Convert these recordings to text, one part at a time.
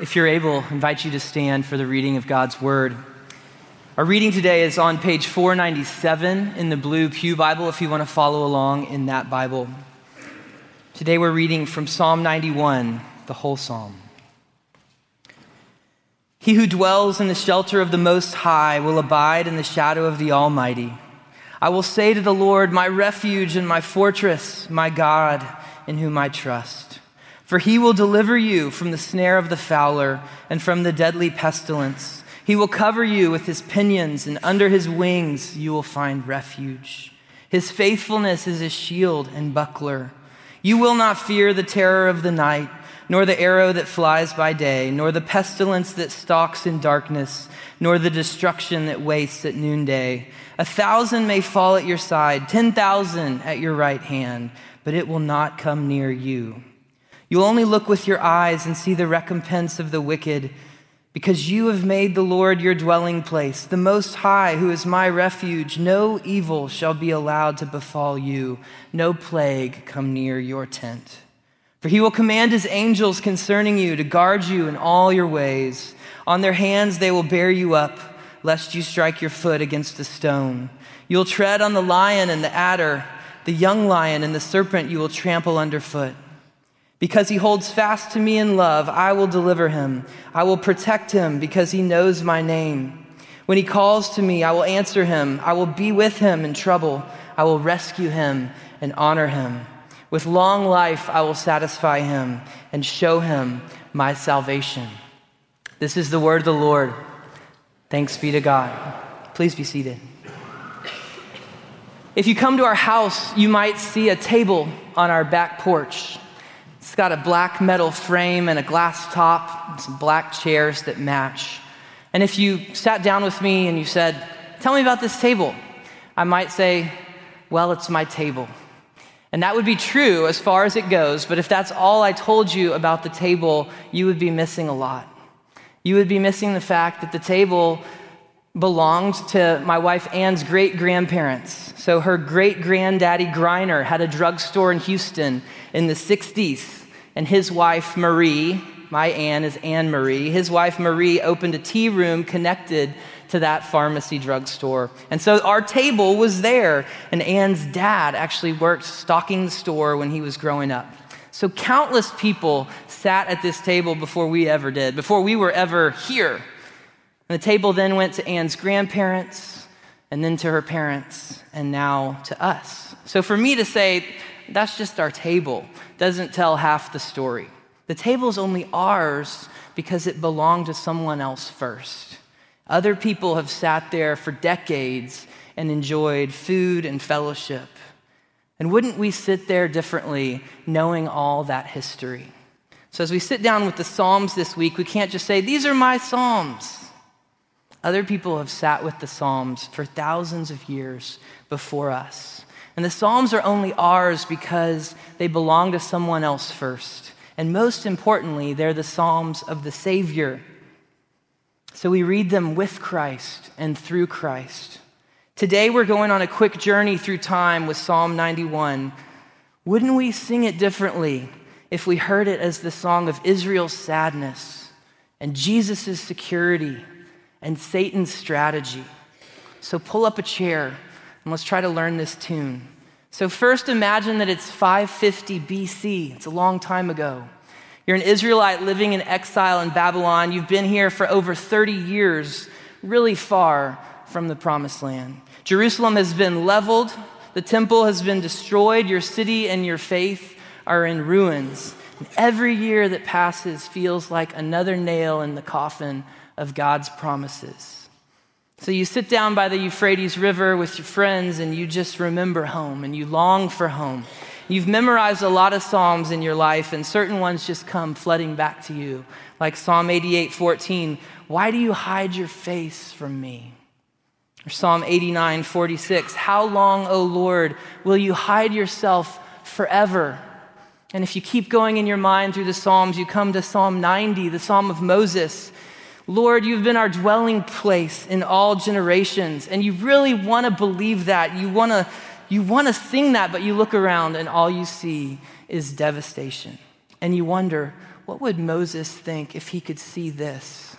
if you're able, invite you to stand for the reading of God's Word. Our reading today is on page 497 in the Blue Pew Bible, if you want to follow along in that Bible. Today we're reading from Psalm 91, the whole psalm. He who dwells in the shelter of the Most High will abide in the shadow of the Almighty. I will say to the Lord, my refuge and my fortress, my God, in whom I trust. For he will deliver you from the snare of the fowler and from the deadly pestilence. He will cover you with his pinions, and under his wings you will find refuge. His faithfulness is a shield and buckler. You will not fear the terror of the night nor the arrow that flies by day, nor the pestilence that stalks in darkness, nor the destruction that wastes at noonday. A thousand may fall at your side, ten thousand at your right hand, but it will not come near you. You'll only look with your eyes and see the recompense of the wicked, because you have made the Lord your dwelling place, the Most High, who is my refuge. No evil shall be allowed to befall you, no plague come near your tent. For he will command his angels concerning you to guard you in all your ways. On their hands they will bear you up, lest you strike your foot against a stone. You'll tread on the lion and the adder, the young lion and the serpent you will trample underfoot. Because he holds fast to me in love, I will deliver him. I will protect him because he knows my name. When he calls to me, I will answer him. I will be with him in trouble. I will rescue him and honor him. With long life, I will satisfy him and show him my salvation. This is the word of the Lord. Thanks be to God. Please be seated. If you come to our house, you might see a table on our back porch. It's got a black metal frame and a glass top, some black chairs that match. And if you sat down with me and you said, Tell me about this table, I might say, Well, it's my table. And that would be true as far as it goes, but if that's all I told you about the table, you would be missing a lot. You would be missing the fact that the table belonged to my wife Ann's great grandparents. So her great granddaddy Griner had a drugstore in Houston in the 60s, and his wife Marie, my Ann is Anne Marie, his wife Marie opened a tea room connected to that pharmacy drugstore. And so our table was there, and Anne's dad actually worked stocking the store when he was growing up. So countless people sat at this table before we ever did, before we were ever here. And the table then went to Anne's grandparents, and then to her parents, and now to us. So for me to say, that's just our table, doesn't tell half the story. The table is only ours because it belonged to someone else first. Other people have sat there for decades and enjoyed food and fellowship. And wouldn't we sit there differently knowing all that history? So, as we sit down with the Psalms this week, we can't just say, These are my Psalms. Other people have sat with the Psalms for thousands of years before us. And the Psalms are only ours because they belong to someone else first. And most importantly, they're the Psalms of the Savior so we read them with Christ and through Christ. Today we're going on a quick journey through time with Psalm 91. Wouldn't we sing it differently if we heard it as the song of Israel's sadness and Jesus' security and Satan's strategy? So pull up a chair and let's try to learn this tune. So, first imagine that it's 550 BC, it's a long time ago. You're an Israelite living in exile in Babylon. You've been here for over 30 years, really far from the promised land. Jerusalem has been leveled, the temple has been destroyed, your city and your faith are in ruins. And every year that passes feels like another nail in the coffin of God's promises. So you sit down by the Euphrates River with your friends and you just remember home and you long for home. You've memorized a lot of Psalms in your life, and certain ones just come flooding back to you, like Psalm 88 14. Why do you hide your face from me? Or Psalm 89 46. How long, O Lord, will you hide yourself forever? And if you keep going in your mind through the Psalms, you come to Psalm 90, the Psalm of Moses. Lord, you've been our dwelling place in all generations. And you really want to believe that. You want to you want to sing that, but you look around and all you see is devastation. And you wonder, what would Moses think if he could see this?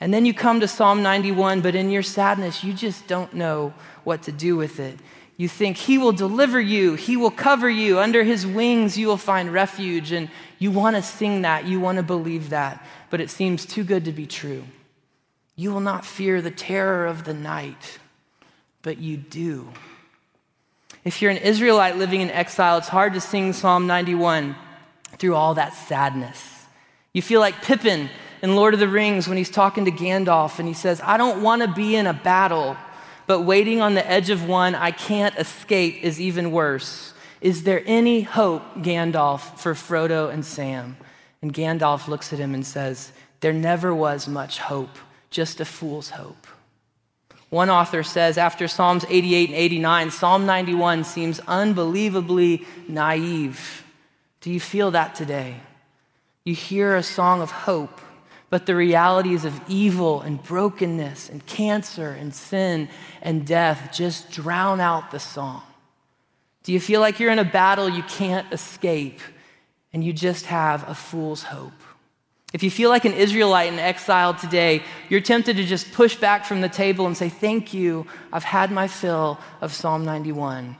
And then you come to Psalm 91, but in your sadness, you just don't know what to do with it. You think, He will deliver you, He will cover you, under His wings you will find refuge. And you want to sing that, you want to believe that, but it seems too good to be true. You will not fear the terror of the night, but you do. If you're an Israelite living in exile, it's hard to sing Psalm 91 through all that sadness. You feel like Pippin in Lord of the Rings when he's talking to Gandalf and he says, I don't want to be in a battle, but waiting on the edge of one I can't escape is even worse. Is there any hope, Gandalf, for Frodo and Sam? And Gandalf looks at him and says, There never was much hope, just a fool's hope. One author says after Psalms 88 and 89, Psalm 91 seems unbelievably naive. Do you feel that today? You hear a song of hope, but the realities of evil and brokenness and cancer and sin and death just drown out the song. Do you feel like you're in a battle you can't escape and you just have a fool's hope? If you feel like an Israelite in exile today, you're tempted to just push back from the table and say, Thank you, I've had my fill of Psalm 91.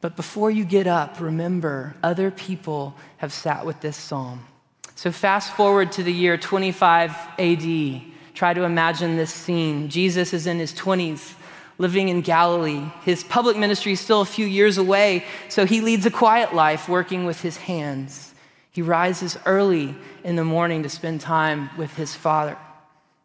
But before you get up, remember other people have sat with this psalm. So fast forward to the year 25 AD. Try to imagine this scene. Jesus is in his 20s, living in Galilee. His public ministry is still a few years away, so he leads a quiet life working with his hands. He rises early in the morning to spend time with his father.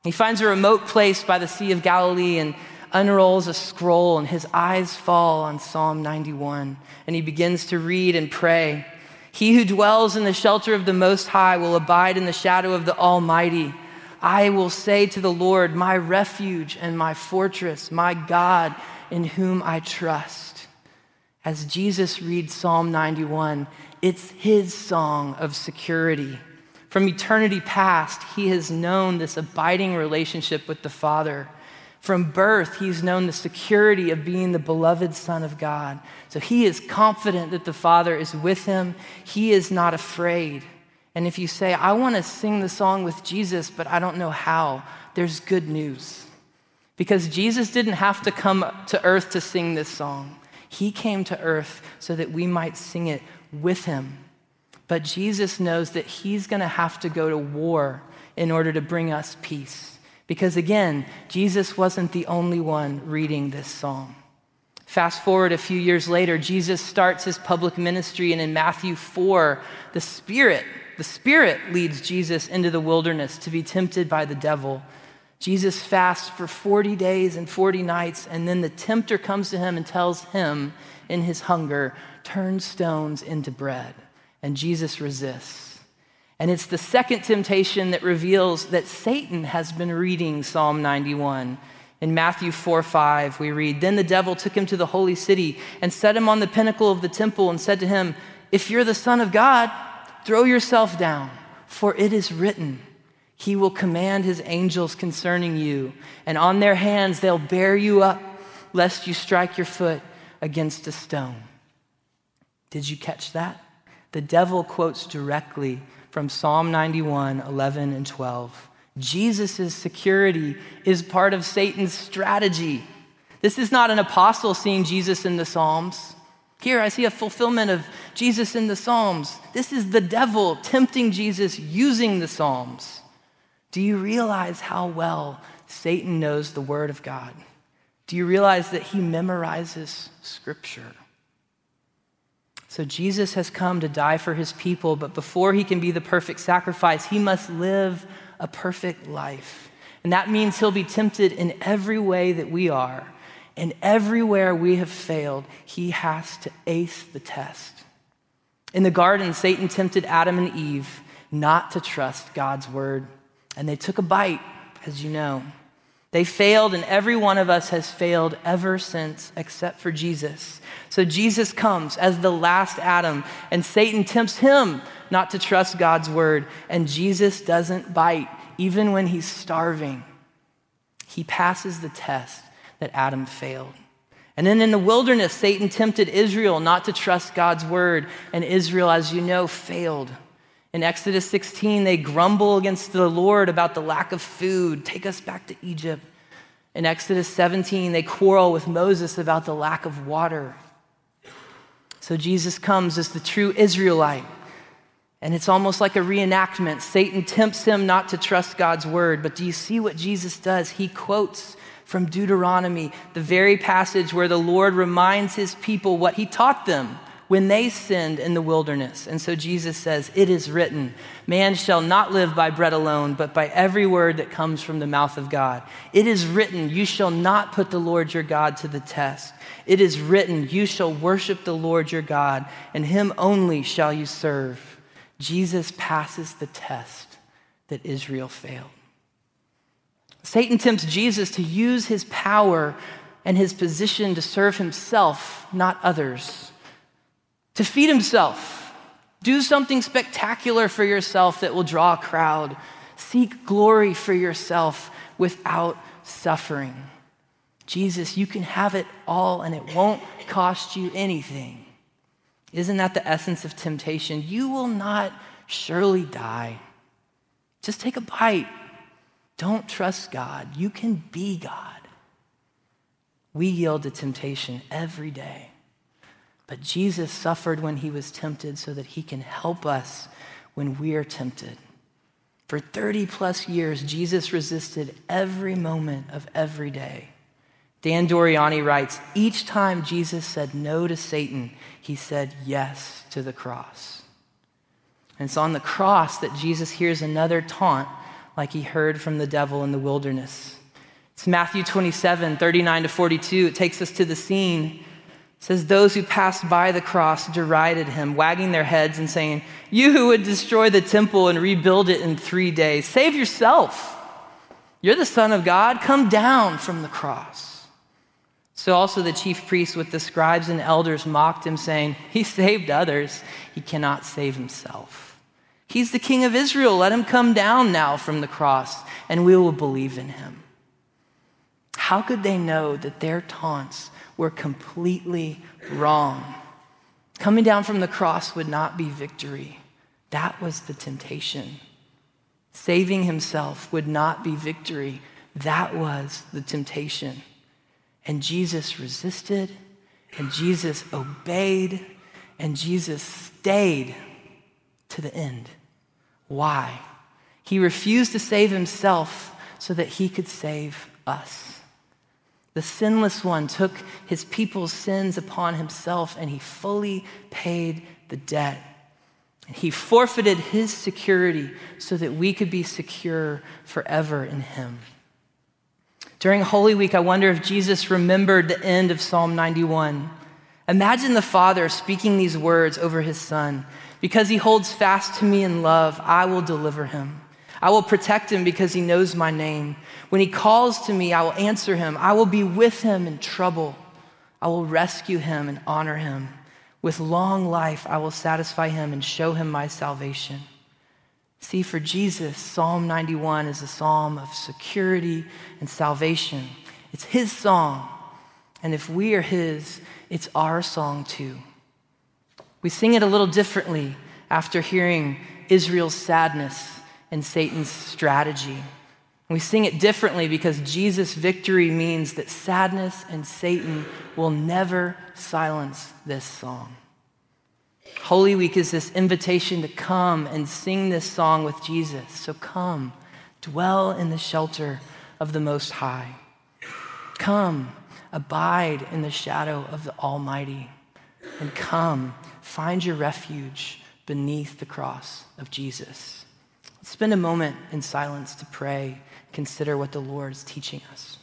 He finds a remote place by the Sea of Galilee and unrolls a scroll, and his eyes fall on Psalm 91. And he begins to read and pray. He who dwells in the shelter of the Most High will abide in the shadow of the Almighty. I will say to the Lord, my refuge and my fortress, my God in whom I trust. As Jesus reads Psalm 91, it's his song of security. From eternity past, he has known this abiding relationship with the Father. From birth, he's known the security of being the beloved Son of God. So he is confident that the Father is with him. He is not afraid. And if you say, I want to sing the song with Jesus, but I don't know how, there's good news. Because Jesus didn't have to come to earth to sing this song, he came to earth so that we might sing it with him. But Jesus knows that he's going to have to go to war in order to bring us peace. Because again, Jesus wasn't the only one reading this psalm. Fast forward a few years later, Jesus starts his public ministry, and in Matthew 4, the Spirit, the Spirit leads Jesus into the wilderness to be tempted by the devil. Jesus fasts for 40 days and 40 nights, and then the tempter comes to him and tells him in his hunger, turn stones into bread. And Jesus resists. And it's the second temptation that reveals that Satan has been reading Psalm 91. In Matthew 4 5, we read, Then the devil took him to the holy city and set him on the pinnacle of the temple and said to him, If you're the Son of God, throw yourself down, for it is written, He will command His angels concerning you, and on their hands they'll bear you up, lest you strike your foot against a stone. Did you catch that? The devil quotes directly from Psalm 91, 11, and 12. Jesus' security is part of Satan's strategy. This is not an apostle seeing Jesus in the Psalms. Here, I see a fulfillment of Jesus in the Psalms. This is the devil tempting Jesus using the Psalms. Do you realize how well Satan knows the Word of God? Do you realize that he memorizes Scripture? So Jesus has come to die for his people, but before he can be the perfect sacrifice, he must live a perfect life. And that means he'll be tempted in every way that we are. And everywhere we have failed, he has to ace the test. In the garden, Satan tempted Adam and Eve not to trust God's word. And they took a bite, as you know. They failed, and every one of us has failed ever since, except for Jesus. So Jesus comes as the last Adam, and Satan tempts him not to trust God's word. And Jesus doesn't bite, even when he's starving. He passes the test that Adam failed. And then in the wilderness, Satan tempted Israel not to trust God's word, and Israel, as you know, failed. In Exodus 16, they grumble against the Lord about the lack of food. Take us back to Egypt. In Exodus 17, they quarrel with Moses about the lack of water. So Jesus comes as the true Israelite. And it's almost like a reenactment. Satan tempts him not to trust God's word. But do you see what Jesus does? He quotes from Deuteronomy, the very passage where the Lord reminds his people what he taught them when they sinned in the wilderness. And so Jesus says, It is written, man shall not live by bread alone, but by every word that comes from the mouth of God. It is written, You shall not put the Lord your God to the test. It is written, You shall worship the Lord your God, and him only shall you serve. Jesus passes the test that Israel failed. Satan tempts Jesus to use his power and his position to serve himself, not others to feed himself. Do something spectacular for yourself that will draw a crowd. Seek glory for yourself without suffering. Jesus, you can have it all and it won't cost you anything. Isn't that the essence of temptation? You will not surely die. Just take a bite. Don't trust God. You can be God. We yield to temptation every day. But Jesus suffered when he was tempted so that he can help us when we are tempted. For 30 plus years, Jesus resisted every moment of every day. Dan Doriani writes Each time Jesus said no to Satan, he said yes to the cross. And it's on the cross that Jesus hears another taunt like he heard from the devil in the wilderness. It's Matthew 27, 39 to 42. It takes us to the scene says those who passed by the cross derided him wagging their heads and saying you who would destroy the temple and rebuild it in three days save yourself. You're the son of god. Come down from the cross. So also the chief priests with the scribes and elders mocked him saying he saved others. He cannot save himself. He's the king of israel. Let him come down now from the cross and we will believe in him. How could they know that their taunts were completely wrong. Coming down from the cross would not be victory. That was the temptation. Saving himself would not be victory. That was the temptation. And Jesus resisted, and Jesus obeyed, and Jesus stayed to the end. Why? He refused to save himself so that he could save us. The sinless one took his people's sins upon himself and he fully paid the debt. He forfeited his security so that we could be secure forever in him. During Holy Week, I wonder if Jesus remembered the end of Psalm 91. Imagine the Father speaking these words over his Son Because he holds fast to me in love, I will deliver him. I will protect him because he knows my name. When he calls to me, I will answer him. I will be with him in trouble. I will rescue him and honor him. With long life, I will satisfy him and show him my salvation. See, for Jesus, Psalm 91 is a psalm of security and salvation. It's his song. And if we are his, it's our song too. We sing it a little differently after hearing Israel's sadness and Satan's strategy. We sing it differently because Jesus' victory means that sadness and Satan will never silence this song. Holy Week is this invitation to come and sing this song with Jesus. So come, dwell in the shelter of the Most High. Come, abide in the shadow of the Almighty. And come, find your refuge beneath the cross of Jesus. Let's spend a moment in silence to pray, consider what the Lord is teaching us.